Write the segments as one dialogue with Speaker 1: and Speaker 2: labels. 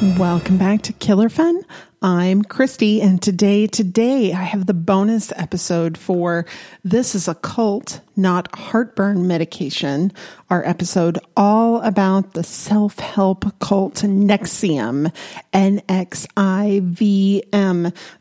Speaker 1: Welcome back to Killer Fun. I'm Christy, and today, today I have the bonus episode for This is a Cult, Not Heartburn Medication. Our episode all about the self-help cult NXIVM, N-X-I-V-M,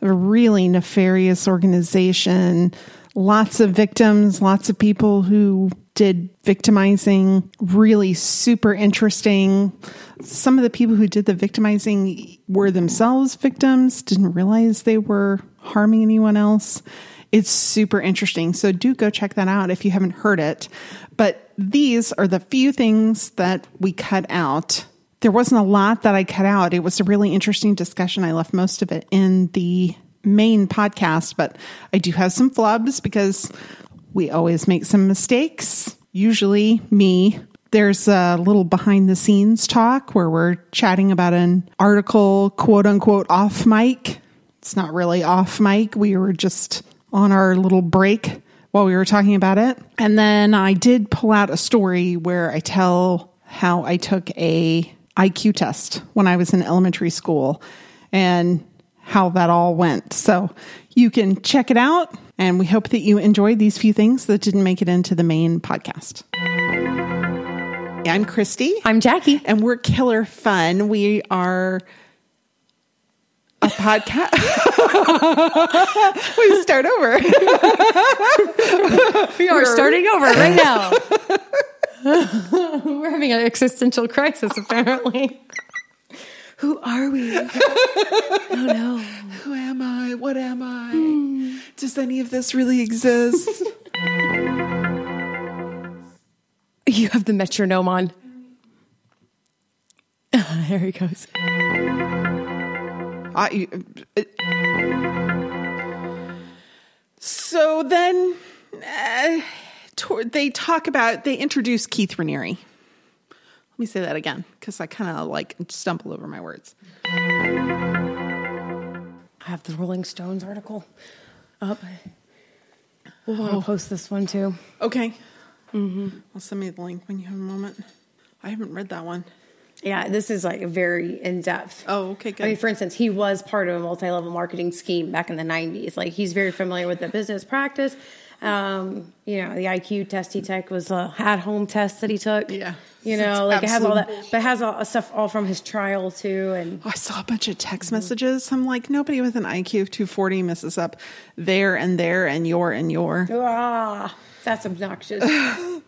Speaker 1: a really nefarious organization. Lots of victims, lots of people who did victimizing, really super interesting. Some of the people who did the victimizing were themselves victims, didn't realize they were harming anyone else. It's super interesting. So do go check that out if you haven't heard it. But these are the few things that we cut out. There wasn't a lot that I cut out. It was a really interesting discussion. I left most of it in the main podcast, but I do have some flubs because we always make some mistakes. Usually, me. There's a little behind the scenes talk where we're chatting about an article, quote unquote, off mic. It's not really off mic. We were just on our little break while we were talking about it. And then I did pull out a story where I tell how I took a IQ test when I was in elementary school and how that all went. So you can check it out. And we hope that you enjoyed these few things that didn't make it into the main podcast. I'm Christy.
Speaker 2: I'm Jackie.
Speaker 1: And we're Killer Fun. We are a podcast. we start over.
Speaker 2: we are starting over right now. we're having an existential crisis, apparently. Who are we? oh no.
Speaker 1: Who am I? What am I? Mm. Does any of this really exist?
Speaker 2: you have the metronome on. there he goes.
Speaker 1: I, uh, so then uh, they talk about, they introduce Keith Raniere. Let me say that again because I kind of like stumble over my words.
Speaker 2: I have the Rolling Stones article up. We'll want to oh. post this one too.
Speaker 1: Okay. Mm-hmm. I'll send me the link when you have a moment. I haven't read that one.
Speaker 2: Yeah, this is like very in depth.
Speaker 1: Oh, okay, good.
Speaker 2: I mean, for instance, he was part of a multi level marketing scheme back in the 90s. Like, he's very familiar with the business practice. Um, you know, the IQ test he took was a at home test that he took.
Speaker 1: Yeah.
Speaker 2: You know, like it has all that, but it has all stuff all from his trial too. And
Speaker 1: oh, I saw a bunch of text messages. I'm like, nobody with an IQ of 240 messes up there and there and your and your.
Speaker 2: Ah, that's obnoxious.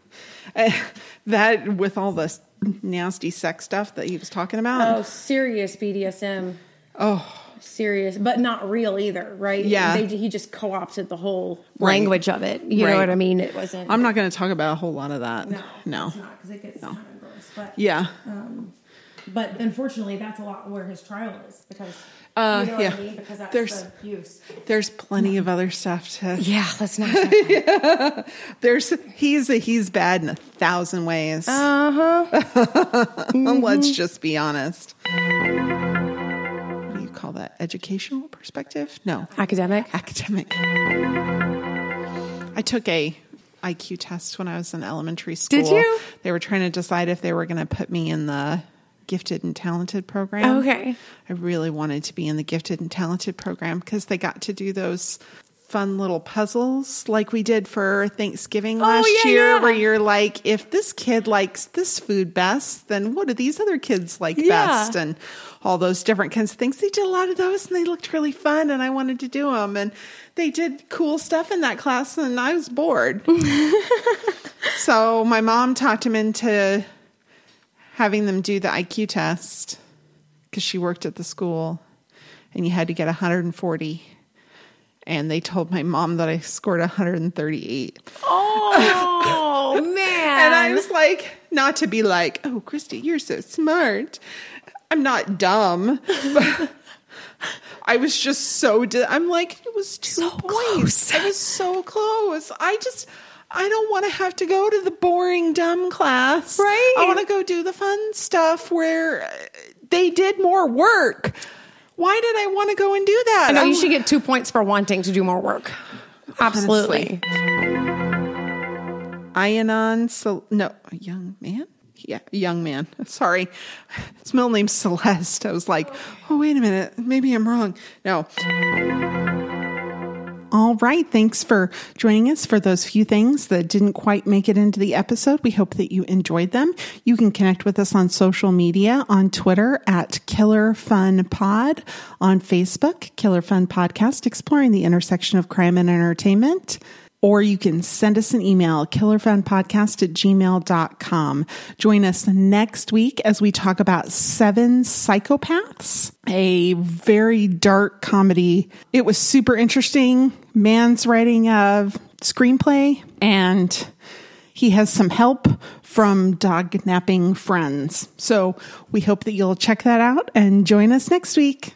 Speaker 1: that with all the nasty sex stuff that he was talking about.
Speaker 2: Oh, serious BDSM.
Speaker 1: Oh,
Speaker 2: serious, but not real either, right?
Speaker 1: Yeah.
Speaker 2: They, he just co opted the whole right. language of it. You right. know what I mean? It wasn't.
Speaker 1: I'm not going to talk about a whole lot of that.
Speaker 2: No.
Speaker 1: No.
Speaker 2: because it gets no. kind of gross. But,
Speaker 1: yeah.
Speaker 2: Um, but unfortunately, that's a lot where his trial is because.
Speaker 1: Uh,
Speaker 2: you know
Speaker 1: yeah.
Speaker 2: I mean? Because that's
Speaker 1: there's,
Speaker 2: the use.
Speaker 1: There's plenty of other stuff to.
Speaker 2: Yeah, let's not. yeah.
Speaker 1: There's he's a, he's bad in a thousand ways.
Speaker 2: Uh huh.
Speaker 1: mm-hmm. Let's just be honest that? Educational perspective? No.
Speaker 2: Academic?
Speaker 1: Academic. I took a IQ test when I was in elementary school.
Speaker 2: Did you?
Speaker 1: They were trying to decide if they were going to put me in the gifted and talented program.
Speaker 2: Okay.
Speaker 1: I really wanted to be in the gifted and talented program because they got to do those fun little puzzles like we did for Thanksgiving oh, last
Speaker 2: yeah,
Speaker 1: year,
Speaker 2: yeah.
Speaker 1: where you're like, if this kid likes this food best, then what do these other kids like
Speaker 2: yeah.
Speaker 1: best? And all those different kinds of things. They did a lot of those and they looked really fun, and I wanted to do them. And they did cool stuff in that class, and I was bored. so my mom talked him into having them do the IQ test because she worked at the school and you had to get 140 and they told my mom that I scored 138.
Speaker 2: Oh man!
Speaker 1: And I was like, not to be like, oh, Christy, you're so smart. I'm not dumb. But I was just so, di- I'm like, it was two points. I was so close. I just, I don't want to have to go to the boring, dumb class.
Speaker 2: Right.
Speaker 1: I want to go do the fun stuff where uh, they did more work. Why did I want to go and do that?
Speaker 2: I know
Speaker 1: I'm-
Speaker 2: you should get two points for wanting to do more work. Absolutely.
Speaker 1: Ianon, Cel- no, a young man? Yeah, young man. Sorry. His middle name's Celeste. I was like, oh, wait a minute. Maybe I'm wrong. No. All right. Thanks for joining us for those few things that didn't quite make it into the episode. We hope that you enjoyed them. You can connect with us on social media on Twitter at Killer Fun Pod, on Facebook, Killer Fun Podcast, exploring the intersection of crime and entertainment or you can send us an email, killerfunpodcast at gmail.com. Join us next week as we talk about Seven Psychopaths, a very dark comedy. It was super interesting. Man's writing of screenplay and he has some help from dog napping friends. So we hope that you'll check that out and join us next week.